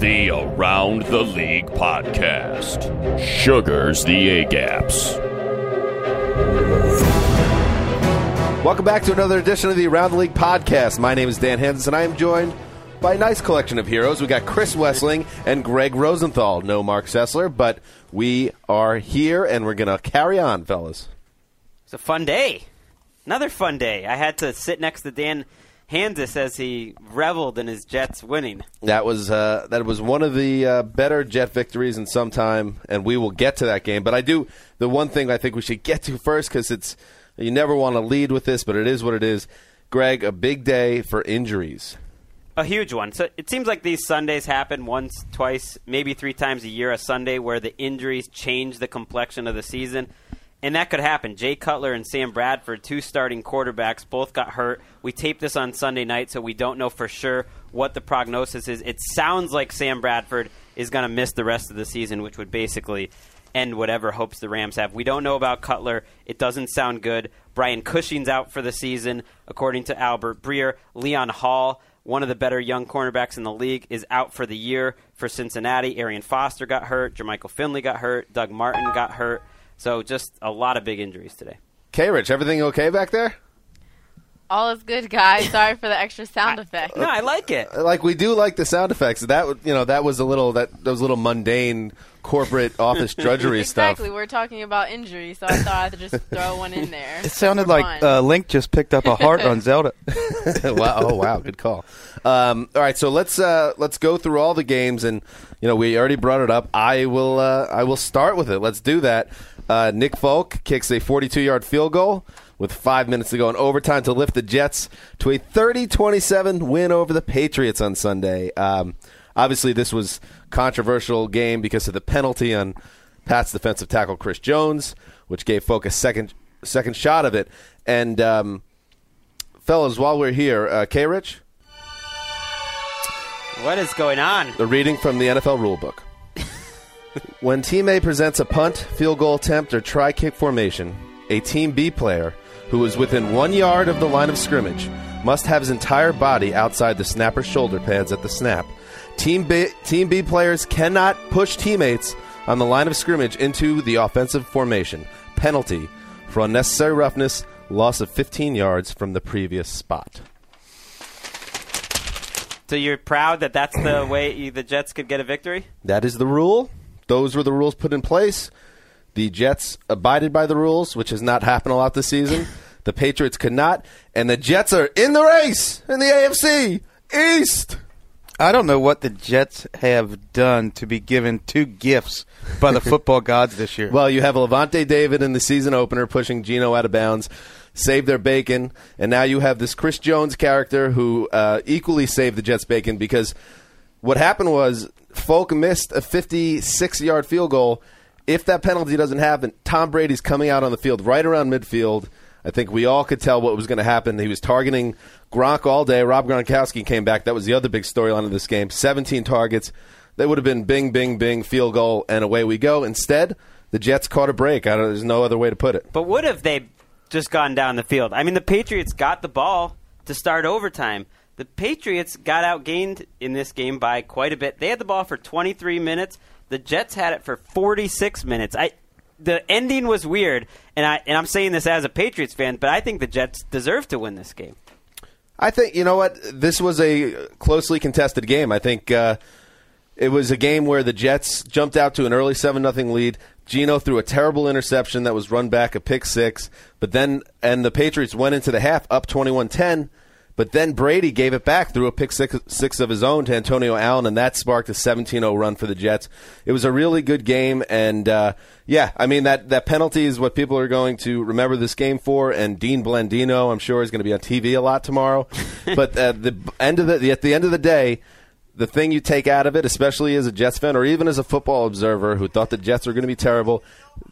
The Around the League podcast. Sugars the A gaps. Welcome back to another edition of the Around the League podcast. My name is Dan Hanzus, and I am joined by a nice collection of heroes. We got Chris Wesseling and Gregg Rosenthal. No Marc Sessler, but we are here, and we're going to carry on, fellas. It's a fun day. Another fun day. I had to sit next to Dan Hanzus says he reveled in his Jets winning. That was uh, that was one of the uh, better Jet victories in some time, and we will get to that game. But I do the one thing I think we should get to first because it's you never want to lead with this, but it is what it is. Greg, a big day for injuries. A huge one. So it seems like these Sundays happen once, twice, maybe three times a year. A Sunday where the injuries change the complexion of the season. And that could happen. Jay Cutler and Sam Bradford, two starting quarterbacks, both got hurt. We taped this on Sunday night, so we don't know for sure what the prognosis is. It sounds like Sam Bradford is going to miss the rest of the season, which would basically end whatever hopes the Rams have. We don't know about Cutler. It doesn't sound good. Brian Cushing's out for the season, according to Albert Breer. Leon Hall, one of the better young cornerbacks in the league, is out for the year for Cincinnati. Arian Foster got hurt. Jermichael Finley got hurt. Doug Martin got hurt. So just a lot of big injuries today. K Rich, everything okay back there? All is good, guys. Sorry for the extra sound effect. No, I like it. Like we do like the sound effects. That you know that was a little that those little mundane corporate office drudgery stuff. Exactly. We're talking about injury, so I thought I'd just throw one in there. It sounded like uh, Link just picked up a heart on Zelda. wow! Oh wow! Good call. Um, all right, so let's uh, let's go through all the games, and you know we already brought it up. I will uh, I will start with it. Let's do that. Uh, Nick Folk kicks a 42-yard field goal with five minutes to go in overtime to lift the Jets to a 30-27 win over the Patriots on Sunday. Um, obviously, this was controversial game because of the penalty on Pat's defensive tackle Chris Jones, which gave Folk a second second shot of it. And um, fellas, while we're here, uh, K. Rich, What is going on? the reading from the NFL rulebook. when Team A presents a punt, field goal attempt, or try kick formation, a Team B player who is within one yard of the line of scrimmage must have his entire body outside the snapper's shoulder pads at the snap. Team B, team B players cannot push teammates on the line of scrimmage into the offensive formation. Penalty for unnecessary roughness, loss of 15 yards from the previous spot. So you're proud that that's the way you, the Jets could get a victory? That is the rule. Those were the rules put in place. The Jets abided by the rules, which has not happened a lot this season. The Patriots could not, and the Jets are in the race in the AFC East. I don't know what the Jets have done to be given two gifts by the football gods this year. Well, you have Lavonte David in the season opener pushing Geno out of bounds, save their bacon, and now you have this Chris Jones character who uh, equally saved the Jets' bacon because what happened was Folk missed a 56 yard field goal. If that penalty doesn't happen, Tom Brady's coming out on the field right around midfield. I think we all could tell what was going to happen. He was targeting Gronk all day. Rob Gronkowski came back. That was the other big storyline of this game. 17 targets. They would have been bing, bing, bing, field goal, and away we go. Instead, the Jets caught a break. I don't, there's no other way to put it. But would have they just gone down the field? I mean, the Patriots got the ball to start overtime. The Patriots got outgained in this game by quite a bit. They had the ball for 23 minutes. The Jets had it for 46 minutes. I the ending was weird, and I and I'm saying this as a Patriots fan, but I think the Jets deserve to win this game. I think you know what this was a closely contested game. I think uh, it was a game where the Jets jumped out to an early seven nothing lead. Geno threw a terrible interception that was run back a pick six, but then and the Patriots went into the half up 21-10, but then Brady gave it back through a pick six, six of his own to Antonio Allen, and that sparked a 17-0 run for the Jets. It was a really good game, and uh, yeah, I mean that that penalty is what people are going to remember this game for. And Dean Blandino, I'm sure, is going to be on TV a lot tomorrow. but at the end of the at the end of the day, the thing you take out of it, especially as a Jets fan or even as a football observer who thought the Jets were going to be terrible,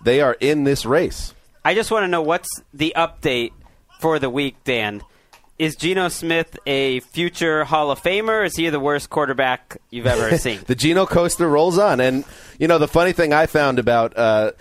they are in this race. I just want to know what's the update for the week, Dan. Is Geno Smith a future Hall of Famer? Is he the worst quarterback you've ever seen? the Geno coaster rolls on, and you know the funny thing I found about uh,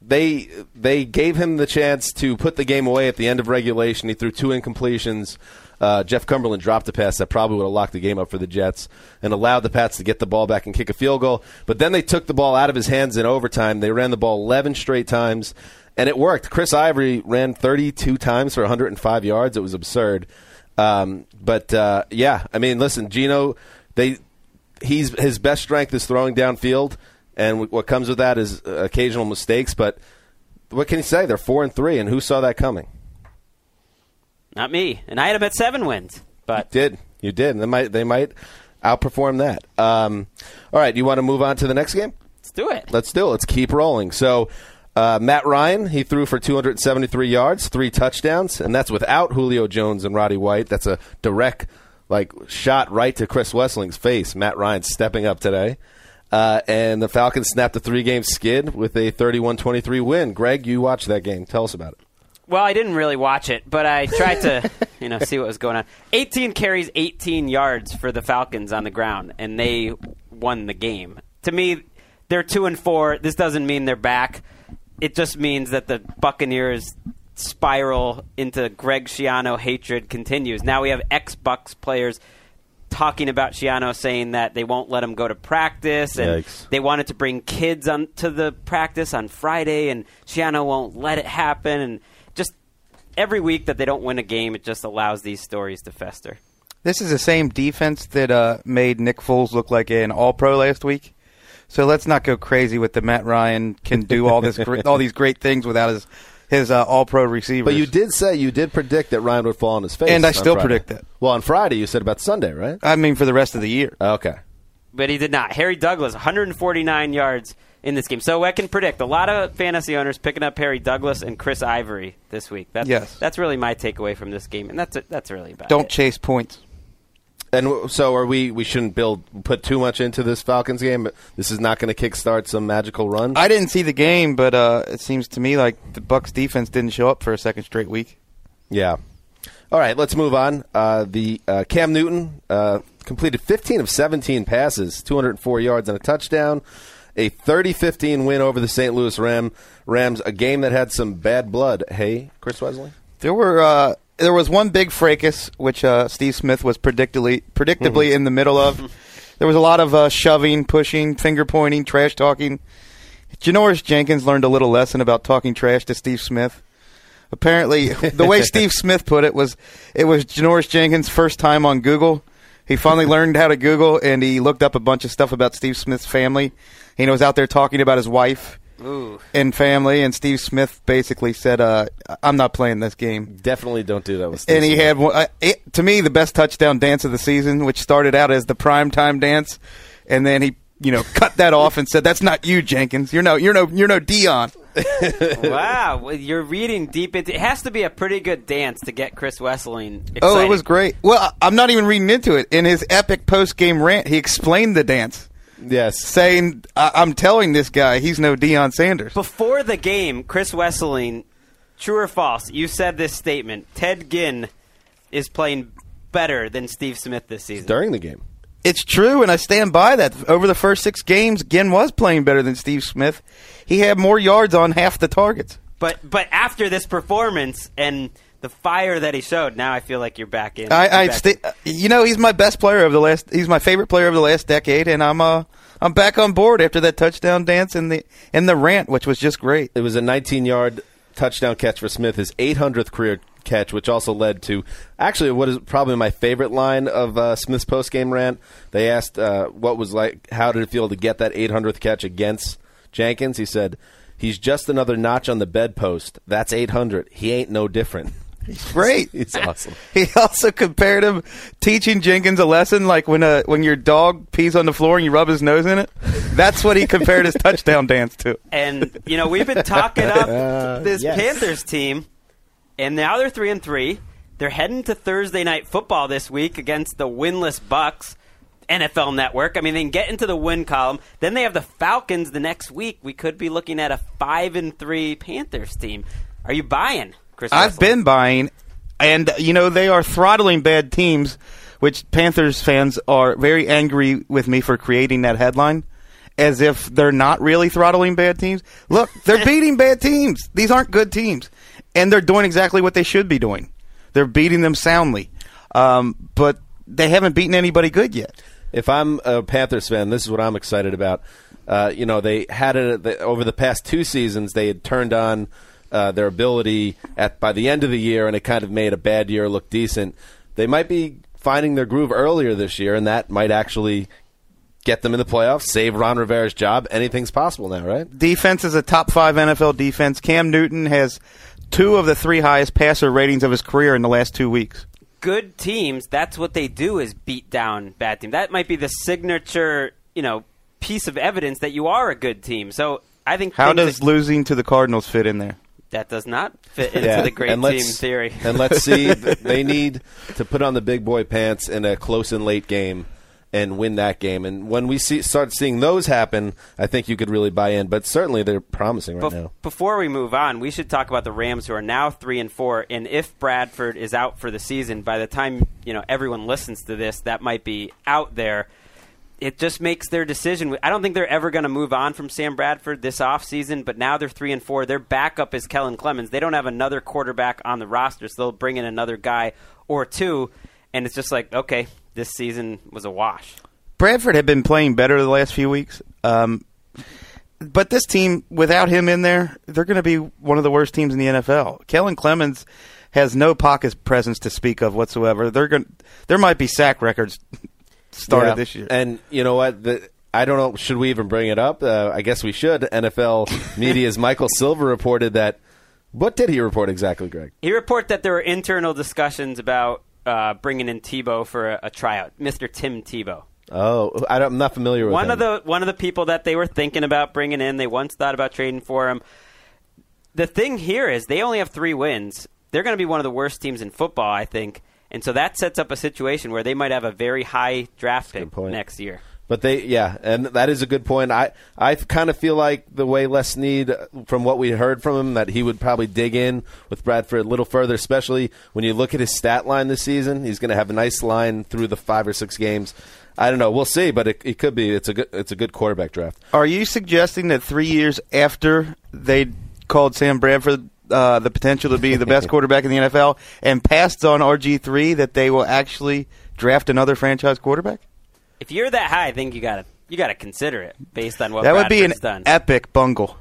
they they gave him the chance to put the game away at the end of regulation. He threw two incompletions. Uh, Jeff Cumberland dropped a pass that probably would have locked the game up for the Jets and allowed the Pats to get the ball back and kick a field goal. But then they took the ball out of his hands in overtime. They ran the ball 11 straight times, and it worked. Chris Ivory ran 32 times for 105 yards. It was absurd. Um, but uh, yeah, I mean, listen, Geno, they he's his best strength is throwing downfield, and what comes with that is uh, occasional mistakes. But what can you say? They're four and three, and who saw that coming? Not me. And I had him at seven wins. But you did you did? And they might they might outperform that. Um, all right, you want to move on to the next game? Let's do it. Let's do it. Let's keep rolling. So. Uh, Matt Ryan, he threw for 273 yards, three touchdowns, and that's without Julio Jones and Roddy White. That's a direct, like, shot right to Chris Wesseling's face. Matt Ryan stepping up today. Uh, and the Falcons snapped a three game skid with a 31 23 win. Greg, you watched that game. Tell us about it. Well, I didn't really watch it, but I tried to, you know, see what was going on. 18 carries, 18 yards for the Falcons on the ground, and they won the game. To me, they're two and four. This doesn't mean they're back. It just means that the Buccaneers spiral into Greg Schiano hatred continues. Now we have ex Bucs players talking about Schiano saying that they won't let him go to practice and Yikes. they wanted to bring kids on to the practice on Friday and Schiano won't let it happen and every week that they don't win a game it just allows these stories to fester. This is the same defense that uh, made Nick Foles look like an All Pro last week. So let's not go crazy with the Matt Ryan can do all this gr- all these great things without his his uh, All Pro receivers. But you did say you did predict that Ryan would fall on his face. And I still Friday. predict that. Well, on Friday you said about Sunday, right? I mean, for the rest of the year. Okay. But he did not. Harry Douglas 149 yards in this game. So I can predict a lot of fantasy owners picking up Harry Douglas and Chris Ivory this week. That's, Yes. that's really my takeaway from this game, and that's that's really about Don't it. chase points. And so are we? We shouldn't build put too much into this Falcons game. But this is not going to kickstart some magical run. I didn't see the game, but uh, it seems to me like the Bucs defense didn't show up for a second straight week. Yeah. All right, let's move on. Uh, the uh, Cam Newton uh, completed 15 of 17 passes, 204 yards and a touchdown. A 30-15 win over the St. Louis Ram Rams, a game that had some bad blood. Hey, Chris Wesseling. There were uh, there was one big fracas which uh, Steve Smith was predictably predictably in the middle of. There was a lot of uh, shoving, pushing, finger pointing, trash talking. Janoris Jenkins learned a little lesson about talking trash to Steve Smith. Apparently, the way Steve Smith put it was it was Janoris Jenkins' first time on Google. He finally learned how to Google, and he looked up a bunch of stuff about Steve Smith's family. He was out there talking about his wife Ooh. and family, and Steve Smith basically said, uh, "I'm not playing this game." Definitely don't do that with Steve and he Smith. had one, uh, it, to me the best touchdown dance of the season, which started out as the prime time dance, and then he you know cut that off and said, "That's not you, Jenkins. You're no you're no you're no Deion." wow, well, you're reading deep into. It has to be a pretty good dance to get Chris Wesseling. Excited. Oh, it was great. Well, I- I'm not even reading into it. In his epic post game rant, he explained the dance, yes. saying, I- "I'm telling this guy he's no Deion Sanders." Before the game, Chris Wesseling True or false? You said this statement. Ted Ginn is playing better than Steve Smith this season. during the game. It's true, and I stand by that. Over the first six games, Ginn was playing better than Steve Smith. He had more yards on half the targets. But but after this performance and the fire that he showed, now I feel like you're back in. I, I You're back sta- you know, he's my best player of the last. He's my favorite player of the last decade, and I'm uh, I'm back on board after that touchdown dance and the and the rant, which was just great. It was a 19 yard touchdown catch for Smith, his 800th career catch, which also led to actually what is probably my favorite line of uh, Smith's post game rant. They asked uh, what was like, how did it feel to get that 800th catch against Jenkins? He said, "He's just another notch on the bedpost. That's 800. He ain't no different." He's Great. It's awesome. He also compared him teaching Jenkins a lesson, like when a when your dog pees on the floor and you rub his nose in it. That's what he compared his touchdown dance to. And you know we've been talking up Uh, this yes. Panthers team, and now they're three and three. They're heading to Thursday night football this week against the winless Bucs. NFL Network. I mean, they can get into the win column. Then they have the Falcons the next week. We could be looking at a five and three Panthers team. Are you buying, Chris? I've Russell? been buying, and you know they are throttling bad teams, which Panthers fans are very angry with me for creating that headline, as if they're not really throttling bad teams. Look, they're beating bad teams. These aren't good teams, and they're doing exactly what they should be doing. They're beating them soundly, um, but they haven't beaten anybody good yet. If I'm a Panthers fan, this is what I'm excited about. Uh, you know, they had it they, over the past two seasons. They had turned on uh, their ability at by the end of the year, and it kind of made a bad year look decent. They might be finding their groove earlier this year, and that might actually get them in the playoffs, save Ron Rivera's job. Anything's possible now, right? Defense is a top five NFL defense. Cam Newton has two of the three highest passer ratings of his career in the last two weeks. good teams, that's what they do is beat down bad teams. That might be the signature, you know, piece of evidence that you are a good team. So I think How does that, losing to the Cardinals fit in there? that does not fit into the great and team theory. and let's see, they need to put on the big boy pants in a close and late game and win that game. And when we see start seeing those happen, I think you could really buy in. But certainly they're promising right Bef- now. Before we move on, we should talk about the Rams, who are now three and four. And if Bradford is out for the season, by the time you know everyone listens to this, that might be out there. It just makes their decision. I don't think they're ever going to move on from Sam Bradford this offseason, but now they're three and four. Their backup is Kellen Clemens. They don't have another quarterback on the roster, so they'll bring in another guy or two. And it's just like, okay, this season was a wash. Bradford had been playing better the last few weeks. Um, but this team, without him in there, they're going to be one of the worst teams in the NFL. Kellen Clemens has no pocket presence to speak of whatsoever. They're going there might be sack records started Yeah. this year. And you know what? The, I don't know. Should we even bring it up? Uh, I guess we should. NFL media's Michael Silver reported that. What did he report exactly, Greg? He reported that there were internal discussions about uh, bringing in Tebow for a, a tryout, Mr. Tim Tebow. Oh, I don't, I'm not familiar with One him. of the one of the people that they were thinking about bringing in. They once thought about trading for him. The thing here is they only have three wins. They're going to be one of the worst teams in football, I think, and so that sets up a situation where they might have a very high draft pick next year. But they, yeah, and that is a good point. I, I kind of feel like the way Les Snead, from what we heard from him, that he would probably dig in with Bradford a little further, especially when you look at his stat line this season. He's going to have a nice line through the five or six games. I don't know. We'll see, but it, it could be. It's a good. It's a good quarterback draft. Are you suggesting that three years after they called Sam Bradford uh, the potential to be the best quarterback in the NFL and passed on RG three that they will actually draft another franchise quarterback? If you're that high, I think you got to you got to consider it based on what that would be an done. epic bungle.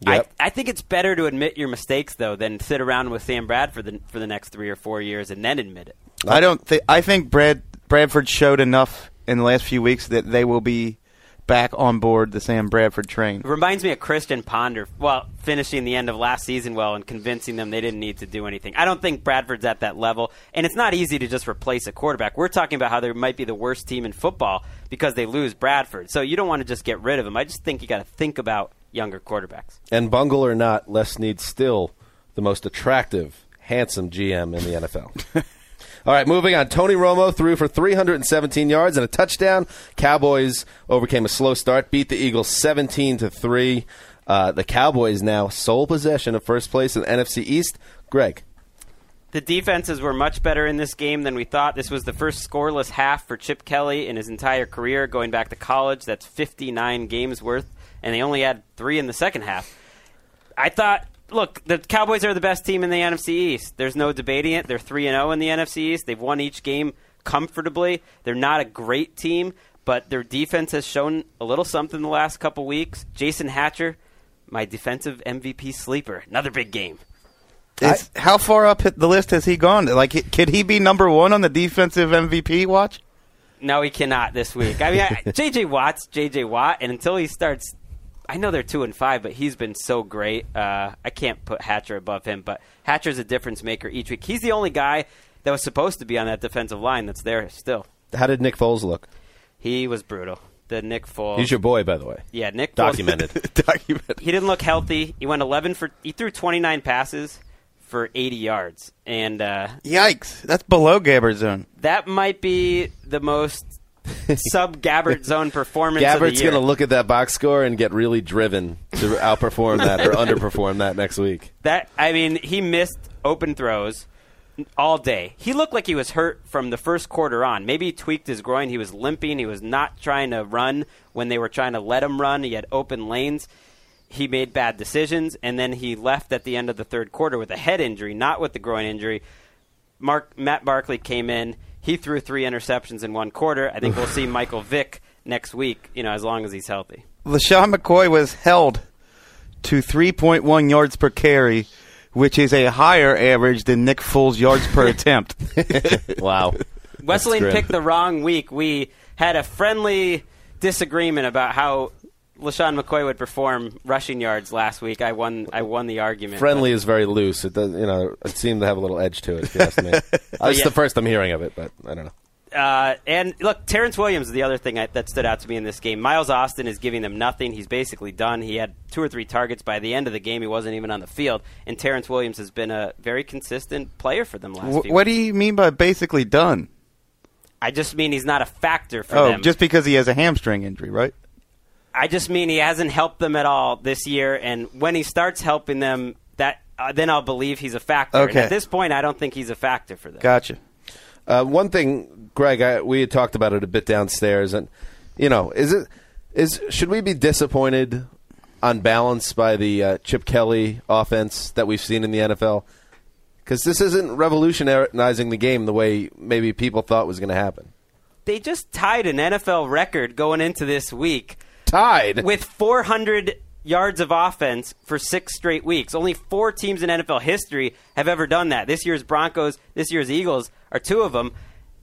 Yep. I, I think it's better to admit your mistakes though than sit around with Sam Bradford the, for the next three or four years and then admit it. I don't think. I think Brad Bradford showed enough in the last few weeks that they will be back on board the Sam Bradford train. It reminds me of Christian Ponder. Well, finishing the end of last season well and convincing them they didn't need to do anything. I don't think Bradford's at that level, and it's not easy to just replace a quarterback. We're talking about how they might be the worst team in football because they lose Bradford. So you don't want to just get rid of him. I just think you got to think about younger quarterbacks. And bungle or not, Les Snead's still the most attractive, handsome GM in the NFL. All right, moving on. Tony Romo threw for 317 yards and a touchdown. Cowboys overcame a slow start, beat the Eagles 17 to three. Uh, the Cowboys now sole possession of first place in the NFC East. Greg. The defenses were much better in this game than we thought. This was the first scoreless half for Chip Kelly in his entire career, going back to college. That's 59 games worth, and they only had three in the second half. I thought, look, the Cowboys are the best team in the NFC East. There's no debating it. They're 3 and 0 in the NFC East. They've won each game comfortably. They're not a great team, but their defense has shown a little something the last couple weeks. Jason Hatcher, my defensive MVP sleeper. Another big game. Is, how far up the list has he gone? Like, could he be number one on the defensive MVP watch? No, he cannot this week. I mean, I, J.J. Watt's J.J. Watt, and until he starts, I know they're two and five, but he's been so great. Uh, I can't put Hatcher above him, but Hatcher's a difference maker each week. He's the only guy that was supposed to be on that defensive line that's there still. How did Nick Foles look? He was brutal. The Nick Foles. He's your boy, by the way. yeah, Nick Documented. Documented. He didn't look healthy. He went 11 for. He threw 29 passes for 80 yards, and uh, Yikes! That's below Gabbert zone. that might be the most sub Gabbert zone performance. Gabbert's going to look at that box score and get really driven to outperform that or underperform that next week. That I mean, he missed open throws all day. He looked like he was hurt from the first quarter on. Maybe he tweaked his groin. He was limping. He was not trying to run when they were trying to let him run. He had open lanes. He made bad decisions, and then he left at the end of the third quarter with a head injury, not with the groin injury. Mark Matt Barkley came in. He threw three interceptions in one quarter. I think we'll see Michael Vick next week. You know, as long as he's healthy. LeSean McCoy was held to 3.1 yards per carry, which is a higher average than Nick Foles' yards per attempt. Wow. Wesseling picked the wrong week. We had a friendly disagreement about how LeSean McCoy would perform rushing yards last week. I won. I won the argument. Friendly is very loose. It does, you know, it seemed to have a little edge to it. If you ask me, Uh, it's yeah. the first I'm hearing of it, but I don't know. Uh, and look, Terrence Williams is the other thing I, that stood out to me in this game. Miles Austin is giving them nothing. He's basically done. He had two or three targets by the end of the game. He wasn't even on the field. And Terrence Williams has been a very consistent player for them last Wh- few what do you mean by basically done? I just mean he's not a factor for Oh, them. just because he has a hamstring injury, right? I just mean he hasn't helped them at all this year, and when he starts helping them, that uh, then I'll believe he's a factor. And at this point, I don't think he's a factor for them. Gotcha. Uh, one thing, Greg, I, we had talked about it a bit downstairs, and you know, is it is should we be disappointed on balance by the uh, Chip Kelly offense that we've seen in the NFL? Because this isn't revolutionizing the game the way maybe people thought was going to happen. They just tied an NFL record going into this week Tied with 400 yards of offense for six straight weeks. Only four teams in NFL history have ever done that. This year's Broncos, this year's Eagles are two of them.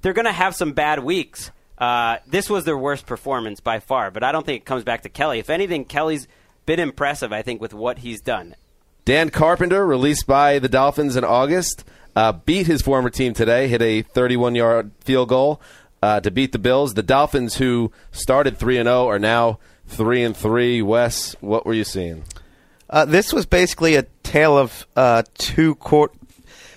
They're going to have some bad weeks. Uh, this was their worst performance by far, but I don't think it comes back to Kelly. If anything, Kelly's been impressive, I think, with what he's done. Dan Carpenter, released by the Dolphins in August, uh, beat his former team today, hit a 31 yard field goal uh, to beat the Bills. The Dolphins, who started 3 and 0, are now 3 and 3. Wes, what were you seeing? Uh, this was basically a tale of uh, two quart.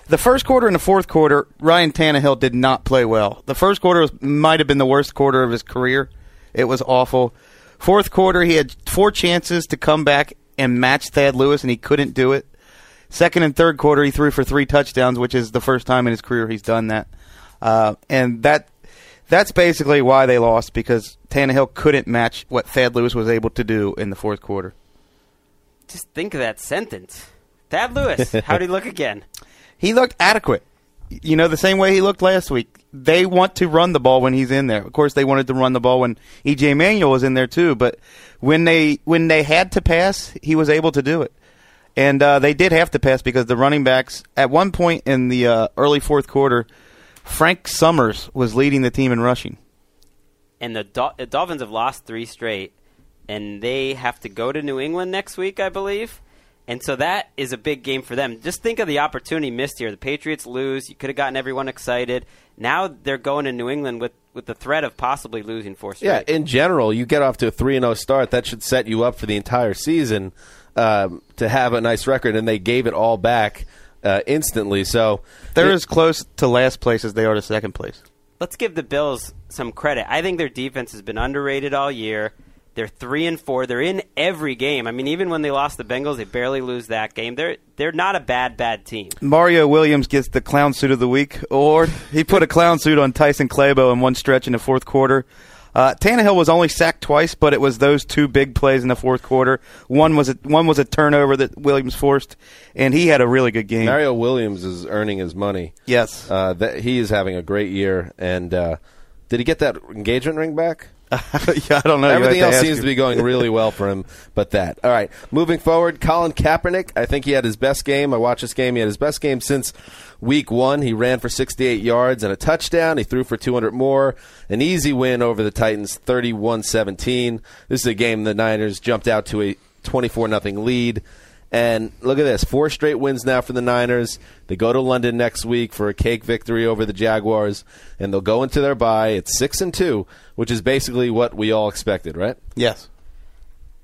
The first quarter and the fourth quarter, Ryan Tannehill did not play well. The first quarter was, might have been the worst quarter of his career. It was awful. Fourth quarter, he had four chances to come back and match Thad Lewis, and he couldn't do it. Second and third quarter, he threw for three touchdowns, which is the first time in his career he's done that. Uh, and that that's basically why they lost because Tannehill couldn't match what Thad Lewis was able to do in the fourth quarter. Just think of that sentence. Thad Lewis, how'd he look again? He looked adequate. You know, the same way he looked last week. They want to run the ball when he's in there. Of course, they wanted to run the ball when EJ Manuel was in there too. But when they when they had to pass, he was able to do it. And uh, they did have to pass because the running backs at one point in the uh, early fourth quarter, Frank Summers was leading the team in rushing. and the, Dol- the Dolphins have lost three straight, and they have to go to New England next week, I believe. And so that is a big game for them. Just think of the opportunity missed here. The Patriots lose. You could have gotten everyone excited. Now they're going to New England with, with the threat of possibly losing four straight. Yeah, in general, you get off to a 3 0 start. That should set you up for the entire season um, to have a nice record, and they gave it all back uh, instantly. So They're it- as close to last place as they are to second place. Let's give the Bills some credit. I think their defense has been underrated all year. They're three and four. They're in every game. I mean, even when they lost the Bengals, they barely lose that game. They're they're not a bad bad team. Mario Williams gets the clown suit of the week award. He put a clown suit on Tyson Clabo in one stretch in the fourth quarter. Uh, Tannehill was only sacked twice, but it was those two big plays in the fourth quarter. One was a, one was a turnover that Williams forced, and he had a really good game. Mario Williams is earning his money. Yes. Uh, that he is having a great year. And uh, did he get that engagement ring back? yeah, I don't know. Everything else seems to be going really well for him, but that. All right, moving forward, Colin Kaepernick. I think he had his best game. I watched this game. He had his best game since week one. He ran for 68 yards and a touchdown. He threw for 200 more. An easy win over the Titans, 31-17. This is a game the Niners jumped out to a 24 nothing lead. And look at this, four straight wins now for the Niners. They go to London next week for a cake victory over the Jaguars, and they'll go into their bye at six and two, which is basically what we all expected, right? Yes.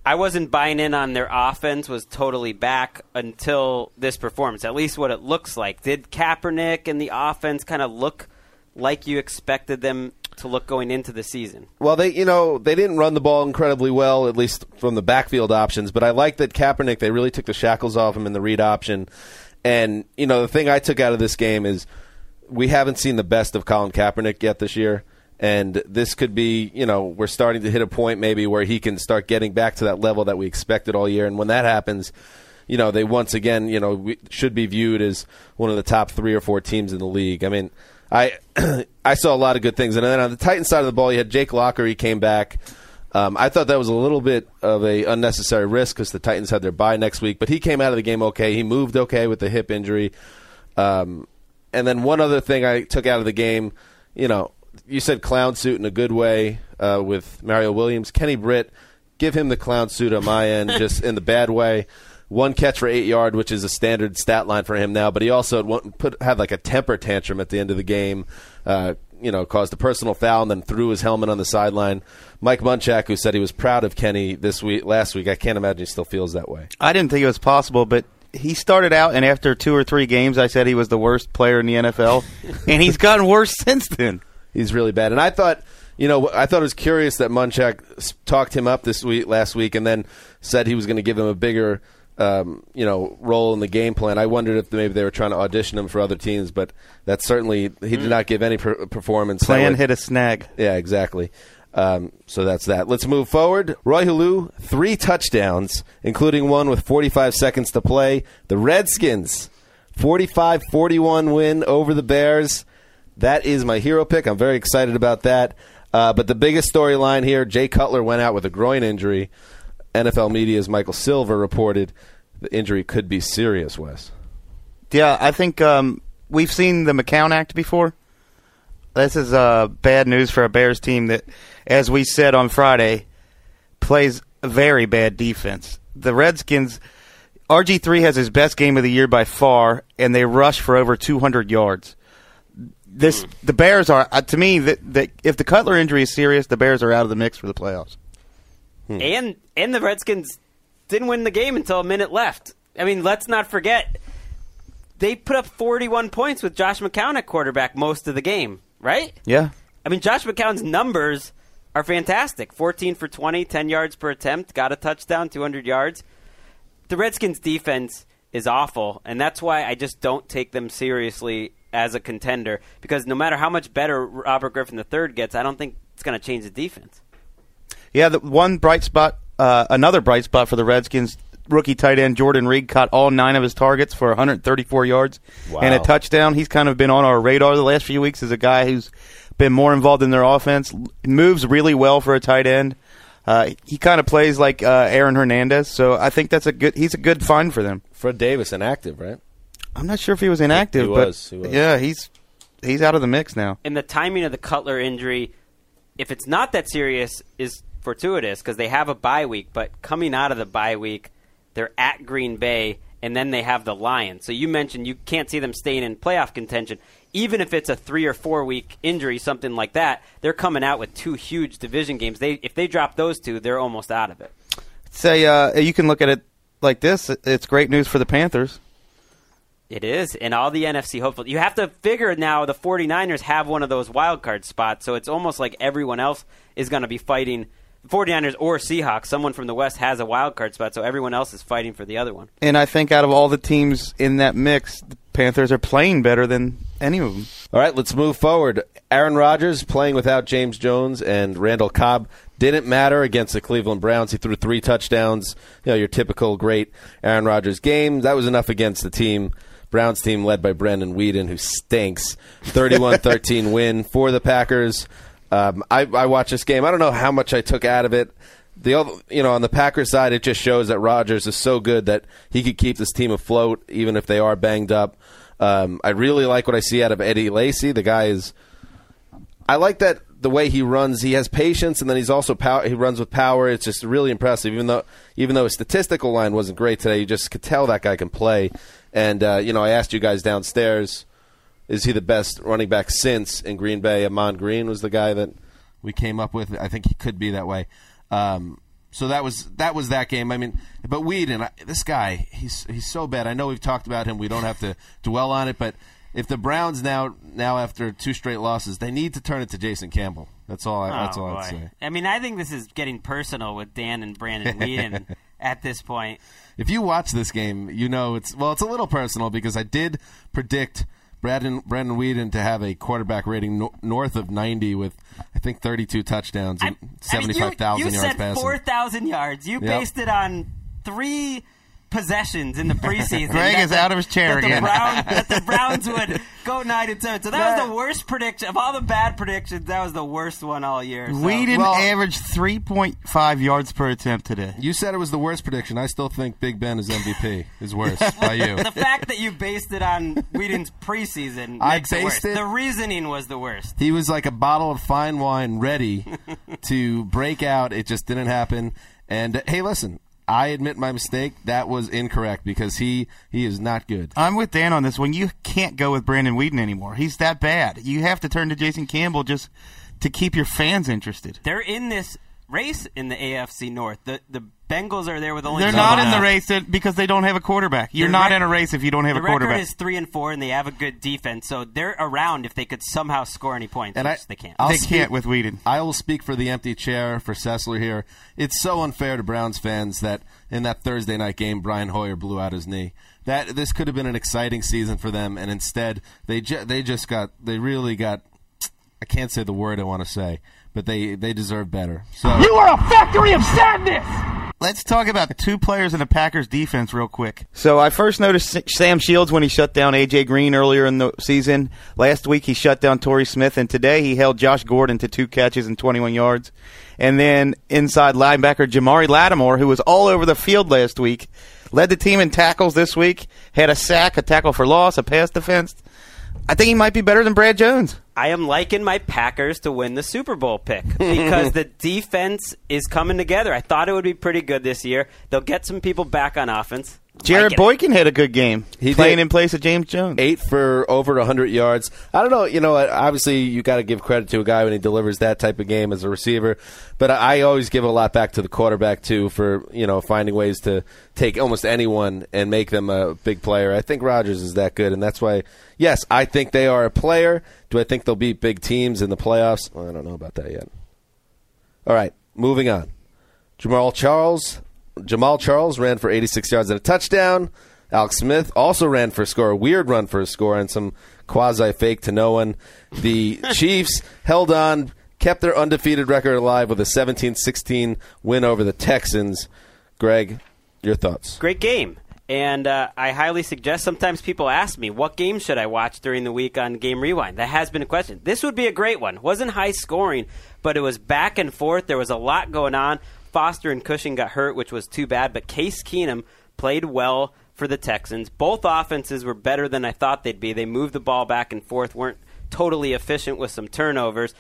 I wasn't buying in on their offense was totally back until this performance. At least what it looks like. Did Kaepernick and the offense kind of look like you expected them to look going into the season? Well, they you know they didn't run the ball incredibly well, at least from the backfield options. But I like that Kaepernick. They really took the shackles off him in the read option. And you know the thing I took out of this game is we haven't seen the best of Colin Kaepernick yet this year. And this could be, you know, we're starting to hit a point maybe where he can start getting back to that level that we expected all year. And when that happens, you know, they once again, you know, should be viewed as one of the top three or four teams in the league. I mean, I I saw a lot of good things, and then on the Titan side of the ball, you had Jake Locker. He came back. Um, I thought that was a little bit of a unnecessary risk because the Titans had their bye next week, but he came out of the game okay. He moved okay with the hip injury. Um, and then one other thing I took out of the game, you know, you said clown suit in a good way uh, with Mario Williams. Kenny Britt, give him the clown suit on my end, just in the bad way. One catch for eight yard, which is a standard stat line for him now. But he also had, put, had like a temper tantrum at the end of the game. Uh, you know, caused a personal foul and then threw his helmet on the sideline. Mike Munchak, who said he was proud of Kenny this week, last week, I can't imagine he still feels that way. I didn't think it was possible, but he started out, and after two or three games, I said he was the worst player in the NFL, and he's gotten worse since then. He's really bad. And I thought, you know, I thought it was curious that Munchak talked him up this week, last week, and then said he was going to give him a bigger, um, you know, role in the game plan. I wondered if maybe they were trying to audition him for other teams, but that certainly he did not give any per- performance. Plan way- hit a snag. Yeah, exactly. Um, so that's that. Let's move forward. Roy Helu, three touchdowns, including one with 45 seconds to play. The Redskins, 45 41 win over the Bears. That is my hero pick. I'm very excited about that. Uh, but the biggest storyline here Jay Cutler went out with a groin injury. NFL Media's Michael Silver reported the injury could be serious, Wes. Yeah, I think um, we've seen the McCown Act before. This is uh, bad news for a Bears team that, as we said on Friday, plays a very bad defense. The Redskins, RG3 has his best game of the year by far, and they rush for over 200 yards. This the Bears are uh, to me that, that if the Cutler injury is serious, the Bears are out of the mix for the playoffs. And and the Redskins didn't win the game until a minute left. I mean, let's not forget they put up 41 points with Josh McCown at quarterback most of the game, right? Yeah, I mean, Josh McCown's numbers are fantastic. 14 for 20, 10 yards per attempt, got a touchdown, 200 yards. The Redskins defense is awful, and that's why I just don't take them seriously as a contender because no matter how much better Robert Griffin III gets, I don't think it's going to change the defense. Yeah, the one bright spot, uh, another bright spot for the Redskins. Rookie tight end Jordan Reed caught all nine of his targets for 134 yards and a touchdown. He's kind of been on our radar the last few weeks as a guy who's been more involved in their offense. Moves really well for a tight end. Uh, he kind of plays like uh, Aaron Hernandez, so I think that's a good. He's a good find for them. Fred Davis, inactive, right? I'm not sure if he was inactive, He but was, he was. yeah, he's he's out of the mix now. and the timing of the Cutler injury, if it's not that serious, is fortuitous because they have a bye week. But coming out of the bye week, they're at Green Bay, and then they have the Lions. So you mentioned you can't see them staying in playoff contention. Even if it's a three or four week injury, something like that, they're coming out with two huge division games. They if they drop those two, they're almost out of it. Say uh, you can look at it like this. It's great news for the Panthers. It is, and all the NFC hopeful. You have to figure now the 49ers have one of those wild card spots, so it's almost like everyone else is going to be fighting 49ers or Seahawks, someone from the West has a wild card spot, so everyone else is fighting for the other one. And I think out of all the teams in that mix, the Panthers are playing better than any of them. All right, let's move forward. Aaron Rodgers playing without James Jones and Randall Cobb didn't matter against the Cleveland Browns. He threw three touchdowns. You know, your typical great Aaron Rodgers game. That was enough against the team. Browns team led by Brandon Weeden, who stinks. 31-13 win for the Packers. Um, I, I watched this game. I don't know how much I took out of it. The you know, on the Packers side, it just shows that Rodgers is so good that he could keep this team afloat, even if they are banged up. Um, I really like what I see out of Eddie Lacy. The guy is. I like that the way he runs. He has patience, and then he's also power. He runs with power. It's just really impressive. Even though, even though his statistical line wasn't great today, you just could tell that guy can play. And uh, you know, I asked you guys downstairs is he the best running back since in Green Bay? Ahman Green was the guy that we came up with. I think he could be that way. Um, so that was that was that game. I mean, but Weeden, this guy, he's he's so bad. I know we've talked about him. We don't have to dwell on it, but if the Browns now now after two straight losses, they need to turn it to Jason Campbell. That's all. I, oh, that's all boy. I'd say. I mean, I think this is getting personal with Dan and Brandon Weeden at this point. If you watch this game, you know it's well, it's a little personal because I did predict Brandon Brandon Weeden to have a quarterback rating no, north of 90 with I think 32 touchdowns and 75,000 I mean, you, you yards said 4,000 yards. You Yep. based it on three possessions in the preseason. Greg that is the- out of his chair that again. The Brown, that the Browns would go nine and seven. So that was the worst prediction of all the bad predictions. That was the worst one all year. So. Weeden Well- averaged 3.5 yards per attempt today. You said it was the worst prediction. I still think Big Ben is MVP. Is worse by you. the fact that you based it on Weeden's preseason I makes it based worse. it- The reasoning was the worst. He was like a bottle of fine wine ready to break out. It just didn't happen. And uh, hey, listen, I admit my mistake. That was incorrect because he he is not good. I'm with Dan on this one. You can't go with Brandon Weeden anymore. He's that bad. You have to turn to Jason Campbell just to keep your fans interested. They're in this race in the AFC North. The the Bengals are there with only. They're not in the race because they don't have a quarterback. You're The not rec- in a race if you don't have a quarterback. record is three and four, and they have a good defense, so they're around if they could somehow score any points. And which I- they can't. I'll they speak- can't with Weeden. I will speak for the empty chair for Sessler here. It's so unfair to Browns fans that in that Thursday night game, Brian Hoyer blew out his knee. That this could have been an exciting season for them, and instead they ju- they just got they really got. I can't say the word I want to say, but they they deserve better. So you are a factory of sadness! Let's talk about the two players in the Packers defense real quick. So I first noticed Sam Shields when he shut down AJ Green earlier in the season. Last week he shut down Torrey Smith, and today he held Josh Gordon to two catches and 21 yards. And then inside linebacker Jamari Lattimore, who was all over the field last week, led the team in tackles this week, had a sack, a tackle for loss, a pass defense. I think he might be better than Brad Jones. I am liking my Packers to win the Super Bowl pick because the defense is coming together. I thought it would be pretty good this year. They'll get some people back on offense. Jarrett Like. Boykin had a good game. He playing did. in place of James Jones. eight for over 100 yards. I don't know. You know, obviously you got to give credit to a guy when he delivers that type of game as a receiver. But I I always give a lot back to the quarterback too for you know finding ways to take almost anyone and make them a big player. I think Rodgers is that good, and that's why. Yes, I think they are a player. Do I think they'll beat big teams in the playoffs? Well, I don't know about that yet. All right, moving on. Jamaal Charles. Jamaal Charles ran for 86 yards and a touchdown. Alex Smith also ran for a score, a weird run for a score, and some quasi fake to no one. The Chiefs held on, kept their undefeated record alive with a 17 16 win over the Texans. Greg, your thoughts? Great game. And uh, I highly suggest. Sometimes people ask me, what game should I watch during the week on Game Rewind? That has been a question. This would be a great one. wasn't high scoring, but it was back and forth. There was a lot going on. Foster and Cushing got hurt, which was too bad, but Case Keenum played well for the Texans. Both offenses were better than I thought they'd be. They moved the ball back and forth, weren't totally efficient with some turnovers.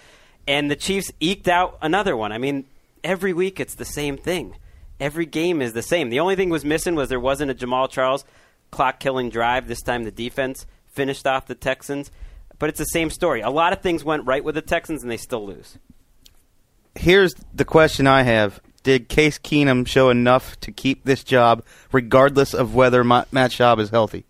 And the Chiefs eked out another one. I mean, every week it's the same thing every game is the same. The only thing was missing was there wasn't a Jamaal Charles clock killing drive. This time the defense finished off the Texans. But it's the same story. A lot of things went right with the Texans and they still lose. Here's the question I have. Did Case Keenum show enough to keep this job, regardless of whether Ma- Matt Schaub is healthy?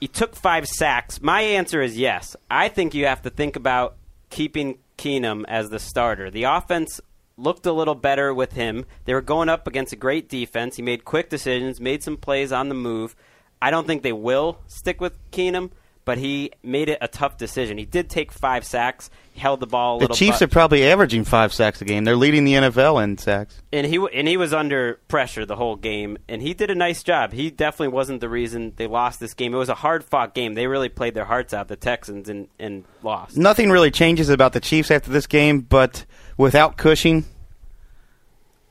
He took five sacks. My answer is yes. I think you have to think about keeping Keenum as the starter. The offense looked a little better with him. They were going up against a great defense. He made quick decisions, made some plays on the move. I don't think they will stick with Keenum, but he made it a tough decision. He did take five sacks, held the ball a The. Chiefs bu- are probably averaging five sacks a game. They're leading the NFL in sacks. and he and he was under pressure the whole game, and he did a nice job. He definitely wasn't the reason they lost this game. It was a hard fought game. They really played their hearts out, the Texans, and and lost. Nothing really changes about the Chiefs after this game, but without Cushing,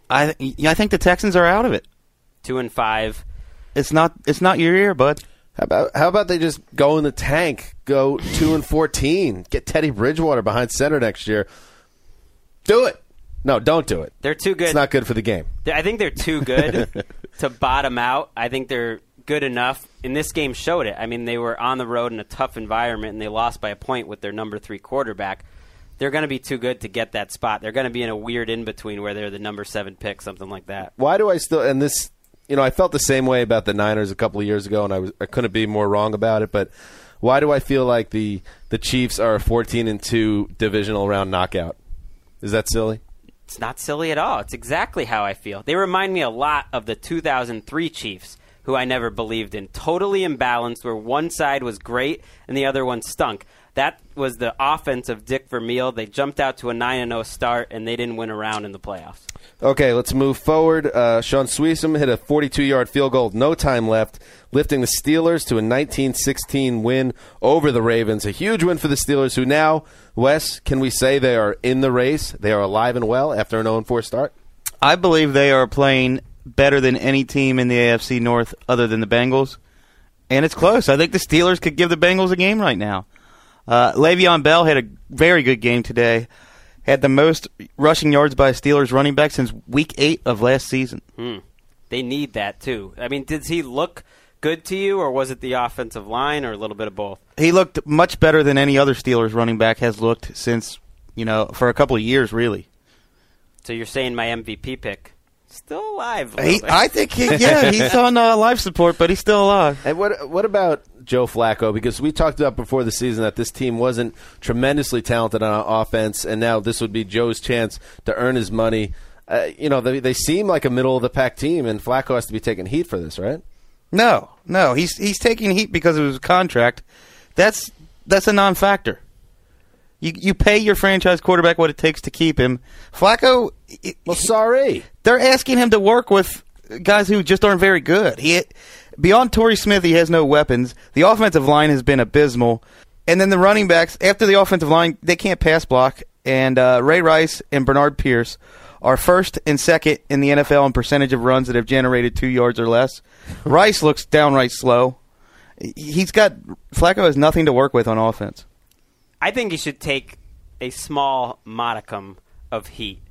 I I think the Texans are out of it. Two and five. It's not it's not your year, bud. How about how about they just go in the tank, go two and fourteen, get Teddy Bridgewater behind center next year. Do it. No, don't do it. They're too good. It's not good for the game. I think they're too good to bottom out. I think they're good enough. And this game showed it. I mean, they were on the road in a tough environment, and they lost by a point with their number three quarterback. They're going to be too good to get that spot. They're going to be in a weird in between where they're the number seven pick, something like that. Why do I still and this? You know, I felt the same way about the Niners a couple of years ago, and I was I couldn't be more wrong about it. But why do I feel like the the Chiefs are a fourteen and two divisional round knockout? Is that silly? It's not silly at all. It's exactly how I feel. They remind me a lot of the 2003 Chiefs, who I never believed in. Totally imbalanced, where one side was great and the other one stunk. That was the offense of Dick Vermeil. They jumped out to a 9 0 start, and they didn't win a round in the playoffs. Okay, let's move forward. Uh, Shaun Suisham hit a 42-yard field goal, with no time left, lifting the Steelers to a 19-16 win over the Ravens. A huge win for the Steelers, who now, Wes, can we say they are in the race? They are alive and well after an 0-4 start. I believe they are playing better than any team in the AFC North other than the Bengals. And it's close. I think the Steelers could give the Bengals a game right now. Uh, Le'Veon Bell had a very good game today. Had the most rushing yards by a Steelers running back since week eight of last season. Hmm. They need that, too. I mean, did he look good to you, or was it the offensive line, or a little bit of both? He looked much better than any other Steelers running back has looked since, you know, for a couple of years, really. So you're saying my MVP pick still alive? He. I think, he, yeah, he's on uh, life support, but he's still alive. And what what about Joe Flacco? Because we talked about before the season that this team wasn't tremendously talented on offense, and now this would be Joe's chance to earn his money. Uh, you know, they, they seem like a middle of the pack team, and Flacco has to be taking heat for this, right? No, no, he's he's taking heat because of his contract. That's that's a non-factor. You you pay your franchise quarterback what it takes to keep him. Flacco, well, sorry, they're asking him to work with guys who just aren't very good. He beyond Torrey Smith, he has no weapons. The offensive line has been abysmal, and then the running backs after the offensive line they can't pass block. And uh, Ray Rice and Bernard Pierce are first and second in the NFL in percentage of runs that have generated two yards or less. Rice looks downright slow. He's got Flacco has nothing to work with on offense. I think he should take a small modicum of heat,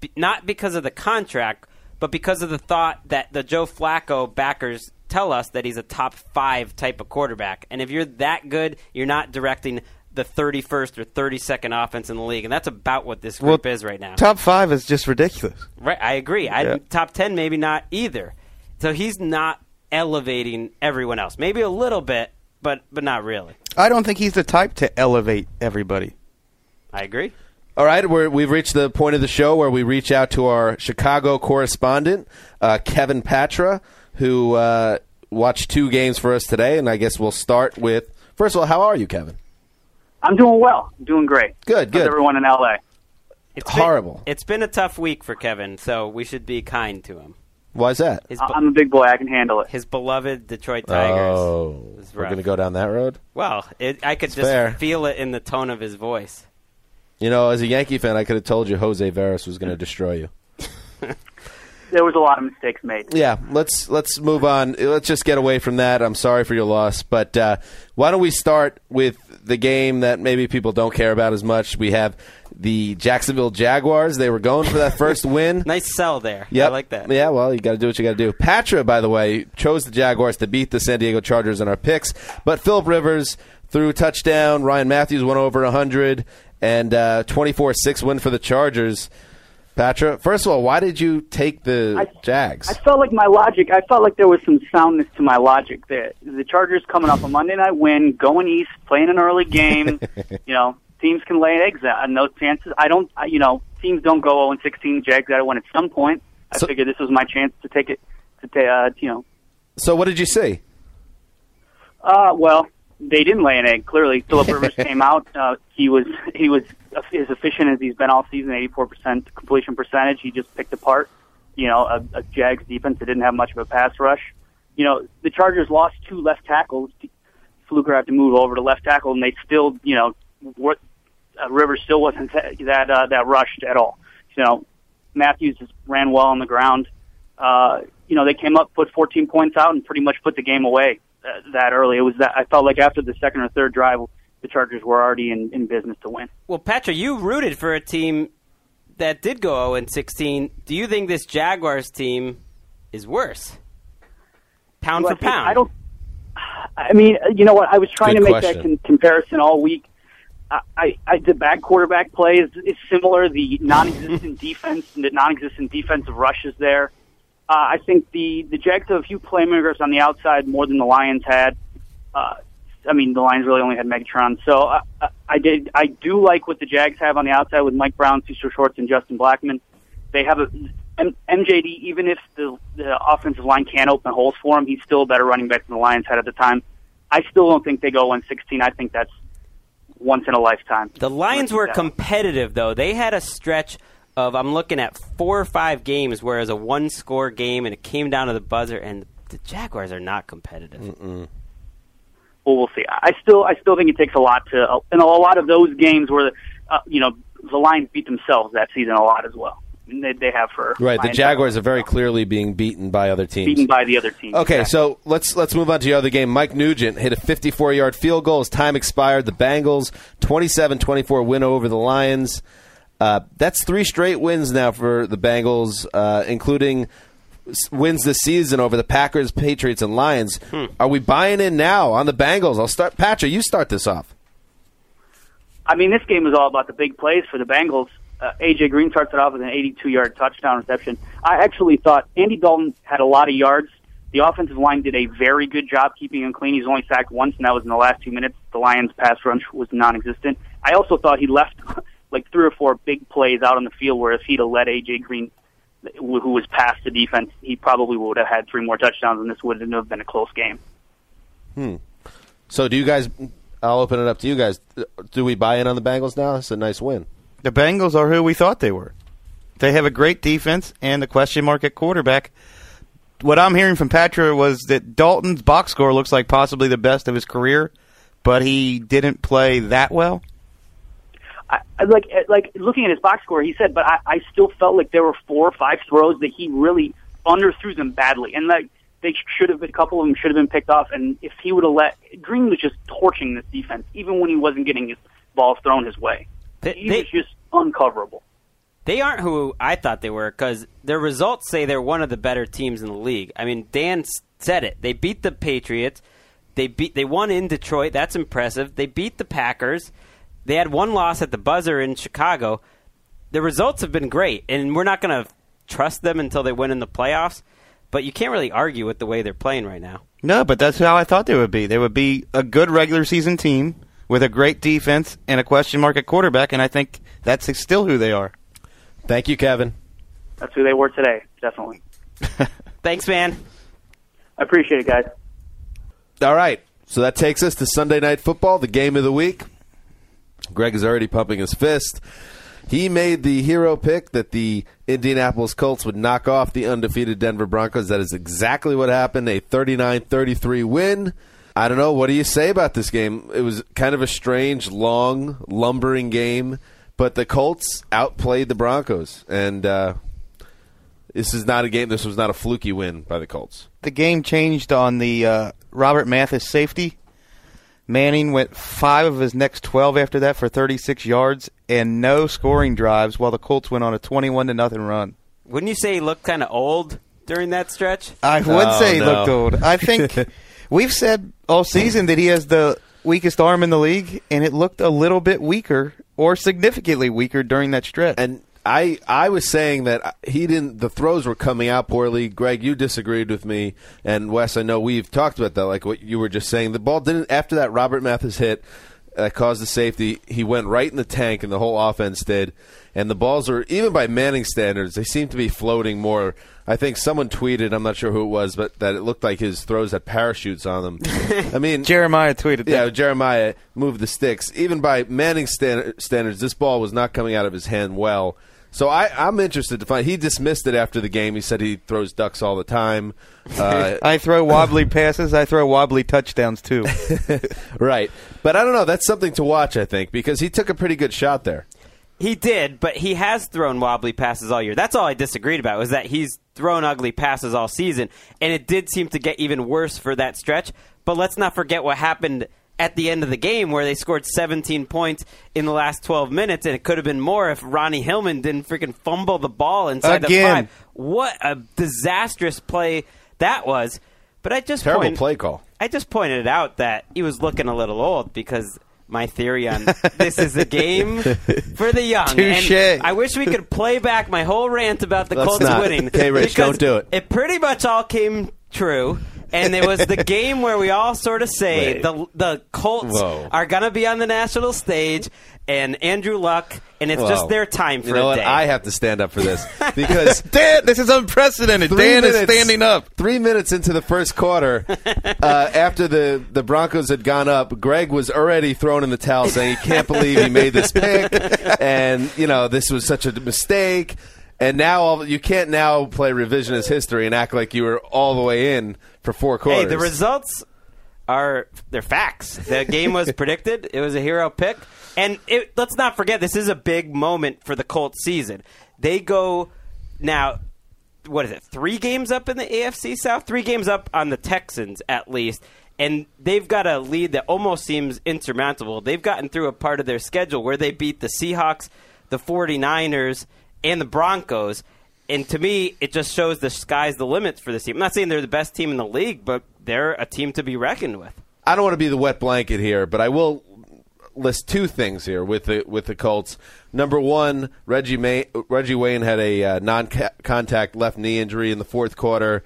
Be- not because of the contract, but because of the thought that the Joe Flacco backers tell us that he's a top five type of quarterback. And if you're that good, you're not directing the 31st or 32nd offense in the league, and that's about what this group is right now. Top five is just ridiculous. Right, I agree. I, Top ten, maybe not either. So he's not elevating everyone else. Maybe a little bit, but but not really. I don't think he's the type to elevate everybody. I agree. All right, we're, we've reached the point of the show where we reach out to our Chicago correspondent, uh, Kevin Patra, who uh, watched two games for us today. And I guess we'll start with first of all, how are you, Kevin? I'm doing well. I'm doing great. Good, How's good. everyone in LA? It's Horrible. Been, it's been a tough week for Kevin, so we should be kind to him. Why is that? His, I- I'm a big boy. I can handle it. his beloved Detroit Tigers. Oh, was we're rough. going to go down that road. Well, it, I could It's just fair. feel it in the tone of his voice. You know, as a Yankee fan, I could have told you Jose Veras was going to destroy you. There was a lot of mistakes made. Yeah, let's let's move on. Let's just get away from that. I'm sorry for your loss, but uh, why don't we start with the game that maybe people don't care about as much? We have the Jacksonville Jaguars. They were going for that first win. Nice sell there. Yep. I like that. Yeah, well, you got to do what you got to do. Patra, by the way, chose the Jaguars to beat the San Diego Chargers in our picks, but Philip Rivers threw a touchdown. Ryan Mathews went over 100, and uh, 24-6 win for the Chargers. Patra, first of all, why did you take the Jags? I felt like my logic. I felt like there was some soundness to my logic there. The Chargers coming off a Monday night win, going east, playing an early game. you know, teams can lay eggs on those chances. I don't, I- you know, teams don't go 0 and 16. Jags got to win at some point. I So- figured this was my chance to take it, to ta- uh, you know, So what did you see? Uh, well, they didn't lay an egg. Clearly, Philip Rivers came out. Uh, he was he was as efficient as he's been all season. Eighty four percent completion percentage. He just picked apart, you know, a, a Jags defense that didn't have much of a pass rush. You know, the Chargers lost two left tackles. Fluker had to move over to left tackle, and they still, you know, what uh, Rivers still wasn't that that, uh, that rushed at all. You know, Mathews just ran well on the ground. Uh, you know, they came up, put 14 points out, and pretty much put the game away uh, that early. It was that I felt like after the second or third drive, the Chargers were already in, in business to win. Well, Patra, you rooted for a team that did go 0 and 16. Do you think this Jaguars team is worse? Pound Well, for pound. I don't. I mean, you know what? I was trying Good to make question. that con- comparison all week. I, I, the bad quarterback play is, is similar. The non-existent defense, and the non-existent defensive rush is there. Uh, I think the the Jags have a few playmakers on the outside more than the Lions had. Uh, I mean, the Lions really only had Megatron. So I, I- I did. I do like what the Jags have on the outside with Mike Brown, Cecil Shorts, and Justin Blackmon. They have a M- MJD. Even if the the offensive line can't open holes for him, he's still a better running back than the Lions had at the time. I still don't think they go 116. I think that's once in a lifetime. The Lions were competitive, though. They had a stretch of, I'm looking at four or five games where it was a one score game and it came down to the buzzer, and the Jaguars are not competitive. well, we'll see. I still, I still think it takes a lot to, and a lot of those games where, uh, you know, the Lions beat themselves that season a lot as well. They, they have for Right, the Jaguars are very clearly being beaten by other teams. beaten by the other team. Okay, Exactly. so let's let's move on to the other game. Mike Nugent hit a 54-yard field goal as time expired. The Bengals 27-24 win over the Lions. Uh, that's three straight wins now for the Bengals, uh, including wins this season over the Packers, Patriots, and Lions. Are we buying in now on the Bengals? I'll start. Patra, you start this off. I mean, this game is all about the big plays for the Bengals. Uh, AJ Green starts it off with an 82-yard touchdown reception. I actually thought Andy Dalton had a lot of yards. The offensive line did a very good job keeping him clean. He's only sacked once, and that was in the last two minutes. The Lions' pass rush was non-existent. I also thought he left like three or four big plays out on the field where if he'd have let AJ Green, who was past the defense, he probably would have had three more touchdowns, and this wouldn't have been a close game. Hmm. So, do you guys? I'll open it up to you guys. Do we buy in on the Bengals now? It's a nice win. The Bengals are who we thought they were. They have a great defense and the question mark at quarterback. What I'm hearing from Patra was that Dalton's box score looks like possibly the best of his career, but he didn't play that well. I, like uh, like looking at his box score, he said, but I, I still felt like there were four or five throws that he really underthrew them badly, and like they should have a couple of them should have been picked off. And if he would have let Green was just torching this defense, even when he wasn't getting his balls thrown his way, They- he they- was just uncoverable. They aren't who I thought they were because their results say they're one of the better teams in the league. I mean, Dan said it. They beat the Patriots. They beat. They won in Detroit. That's impressive. They beat the Packers. They had one loss at the buzzer in Chicago. The results have been great, and we're not going to trust them until they win in the playoffs. But you can't really argue with the way they're playing right now. No, but that's how I thought they would be. They would be a good regular season team with a great defense and a question mark at quarterback, and I think that's still who they are. Thank you, Kevin. That's who they were today, definitely. Thanks, man. I appreciate it, guys. All right. So that takes us to Sunday Night Football, the game of the week. Gregg is already pumping his fist. He made the hero pick that the Indianapolis Colts would knock off the undefeated Denver Broncos. That is exactly what happened. A 39 33 win. I don't know. What do you say about this game? It was kind of a strange, long, lumbering game, but the Colts outplayed the Broncos. And uh, this is not a game, this was not a fluky win by the Colts. The game changed on the uh, Robert Mathis safety. Manning went five of his next 12 after that for 36 yards and no scoring drives, while the Colts went on a 21 to nothing run. Wouldn't you say he looked kind of old during that stretch? I would Oh, say he no. looked old. I think we've said all season that he has the weakest arm in the league, and it looked a little bit weaker or significantly weaker during that stretch. And I I was saying that he didn't. The throws were coming out poorly. Gregg, you disagreed with me, and Wes, I know we've talked about that. Like what you were just saying, the ball didn't after that Robert Mathis hit. That caused the safety. He went right in the tank, and the whole offense did. And the balls are even by Manning standards, they seem to be floating more. I think someone tweeted, I'm not sure who it was, but that it looked like his throws had parachutes on them. I mean, Jeremiah tweeted that. yeah, Jeremiah moved the sticks. Even by Manning stan- standards, this ball was not coming out of his hand well. So I, I'm interested to find. He dismissed it after the game. He said he throws ducks all the time. Uh, I throw wobbly passes. I throw wobbly touchdowns too. right, but I don't know. That's something to watch. I think because he took a pretty good shot there. He did, but he has thrown wobbly passes all year. That's all I disagreed about was that he's thrown ugly passes all season, and it did seem to get even worse for that stretch. But let's not forget what happened at the end of the game where they scored 17 points in the last 12 minutes, and it could have been more if Ronnie Hillman didn't freaking fumble the ball inside the five. What a disastrous play that was! But I just Terrible point- play call. I just pointed out that he was looking a little old because my theory on this is a game for the young. Touche. And I wish we could play back my whole rant about the Let's Colts not. winning. Okay, Rich, don't do it. It pretty much all came true. And it was the game where we all sort of say Wait. the the Colts Whoa. are going to be on the national stage, and Andrew Luck, and it's Whoa. just their time for You know a what? day. I have to stand up for this because Dan, this is unprecedented. Three Dan is standing up. Three minutes into the first quarter, uh, after the, the Broncos had gone up, Gregg was already thrown in the towel, saying he can't believe he made this pick, and you know this was such a mistake. And now all, you can't now play revisionist history and act like you were all the way in for four quarters. Hey, the results are they're facts. The game was predicted. It was a hero pick, and it, let's not forget this is a big moment for the Colts season. They go now. What is it? Three games up in the AFC South. Three games up on the Texans at least. And they've got a lead that almost seems insurmountable. They've gotten through a part of their schedule where they beat the Seahawks, the 49ers, and the Broncos. And to me, it just shows the sky's the limit for this team. I'm not saying they're the best team in the league, but they're a team to be reckoned with. I don't want to be the wet blanket here, but I will list two things here with the with the Colts. Number one, Reggie May, Reggie Wayne had a uh, non-contact left knee injury in the fourth quarter.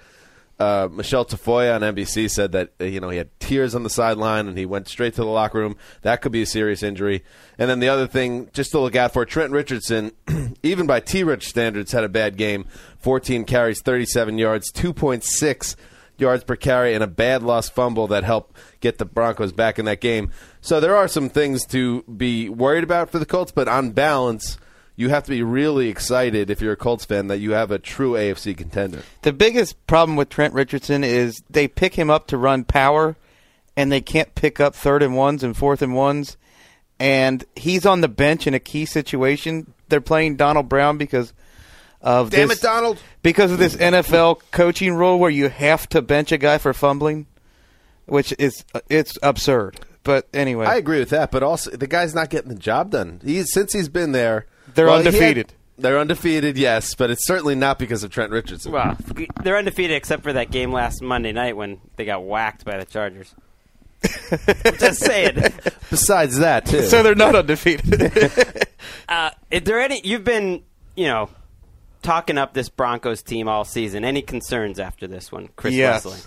Uh, Michelle Tafoya on NBC said that uh, you know he had tears on the sideline and he went straight to the locker room. That could be a serious injury. And then the other thing, just to look out for, Trent Richardson, even by T-Rich standards, had a bad game. 14 carries, 37 yards, 2.6 yards per carry and a bad lost fumble that helped get the Broncos back in that game. So there are some things to be worried about for the Colts, but on balance, you have to be really excited if you're a Colts fan that you have a true AFC contender. The biggest problem with Trent Richardson is they pick him up to run power, and they can't pick up third and ones and fourth and ones. And he's on the bench in a key situation. They're playing Donald Brown because of Damn this, it, Donald! because of this NFL coaching rule where you have to bench a guy for fumbling, which is it's absurd. But anyway, I agree with that, but also the guy's not getting the job done. He's since he's been there, They're well, he had- undefeated. they're undefeated, yes, but it's certainly not because of Trent Richardson. Well, they're undefeated except for that game last Monday night when they got whacked by the Chargers. Just saying. Besides that, too. so they're not undefeated. Uh, is there any? You've been, you know, talking up this Broncos team all season. Any concerns after this one, Chris Yes. Wesseling?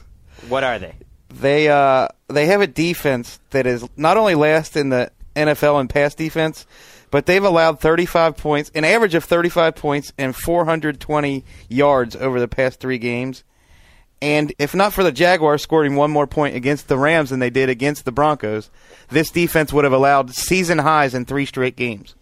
What are they? they uh they have a defense that is not only last in the NFL in pass defense, but they've allowed 35 points, an average of 35 points and 420 yards over the past three games. And if not for the Jaguars scoring one more point against the Rams than they did against the Broncos, this defense would have allowed season highs in three straight games.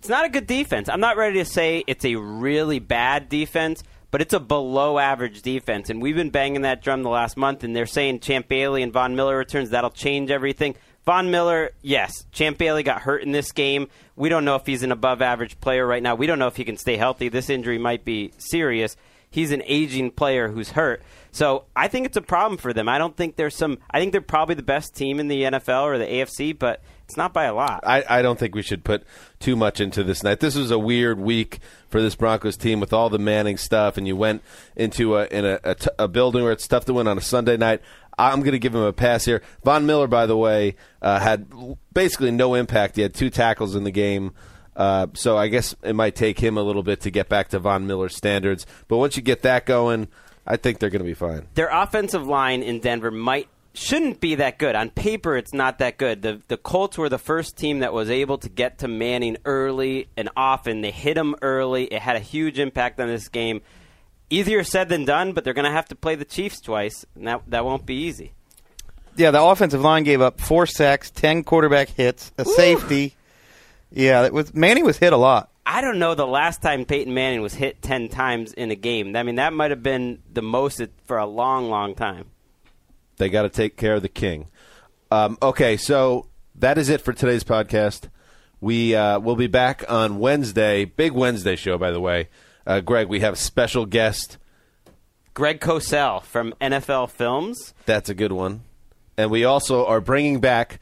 It's not a good defense. I'm not ready to say it's a really bad defense, but it's a below average defense. And we've been banging that drum the last month, and they're saying Champ Bailey and Von Miller returns. That'll change everything. Von Miller, yes. Champ Bailey got hurt in this game. We don't know if he's an above average player right now. We don't know if he can stay healthy. This injury might be serious. He's an aging player who's hurt. So I think it's a problem for them. I don't think there's some. I think they're probably the best team in the NFL or the AFC, but it's not by a lot. I, I don't think we should put too much into this night. This was a weird week for this Broncos team with all the Manning stuff, and you went into a in a, a, t- a building where it's tough to win on a Sunday night. I'm going to give him a pass here. Von Miller, by the way, uh, had basically no impact. He had two tackles in the game. Uh, so I guess it might take him a little bit to get back to Von Miller's standards. But once you get that going, I think they're going to be fine. their offensive line in Denver might shouldn't be that good. On paper, it's not that good. The the Colts were the first team that was able to get to Manning early and often. They hit him early. It had a huge impact on this game. Easier said than done, but they're going to have to play the Chiefs twice, and that that won't be easy. Yeah, the offensive line gave up four sacks, ten quarterback hits, a safety. Yeah, it was Manning was hit a lot. I don't know the last time Peyton Manning was hit 10 times in a game. I mean, that might have been the most it- for a long, long time. They got to take care of the king. Um, okay, so that is it for today's podcast. We uh, will be back on Wednesday. Big Wednesday show, by the way. Uh, Gregg, we have a special guest. Greg Cosell from NFL Films. That's a good one. And we also are bringing back.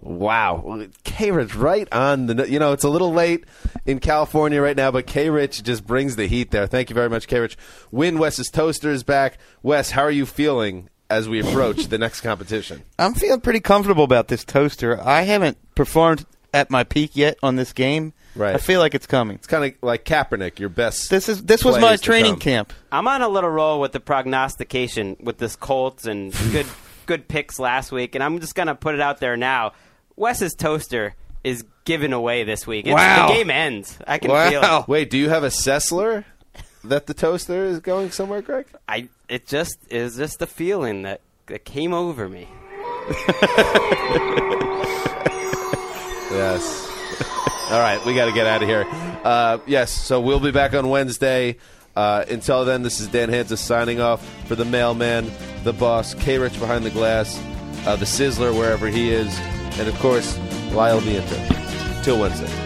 Wow, K Rich right on the. You know, it's a little late in California right now, but K Rich just brings the heat there. Thank you very much, K Rich. Win Wes's toaster is back. Wes, how are you feeling as we approach the next competition? I'm feeling pretty comfortable about this toaster. I haven't performed at my peak yet on this game. Right. I feel like it's coming. It's kind of like Kaepernick, your best. This is this was my training camp. I'm on a little roll with the prognostication with this Colts and good good picks last week, and I'm just going to put it out there now. Wes's toaster is given away this week. It's, Wow. The game ends. I can feel it. Wait, do you have a Sessler that the toaster is going somewhere, Gregg? I it just is just the feeling that, that came over me. Yes. All right, we got to get out of here. Uh, yes, so we'll be back on Wednesday. Uh, until then, this is Dan Hanzus signing off for the mailman, the boss, K Rich behind the glass, uh, the Sizzler wherever he is, and of course, Lyle Viento. Till Wednesday.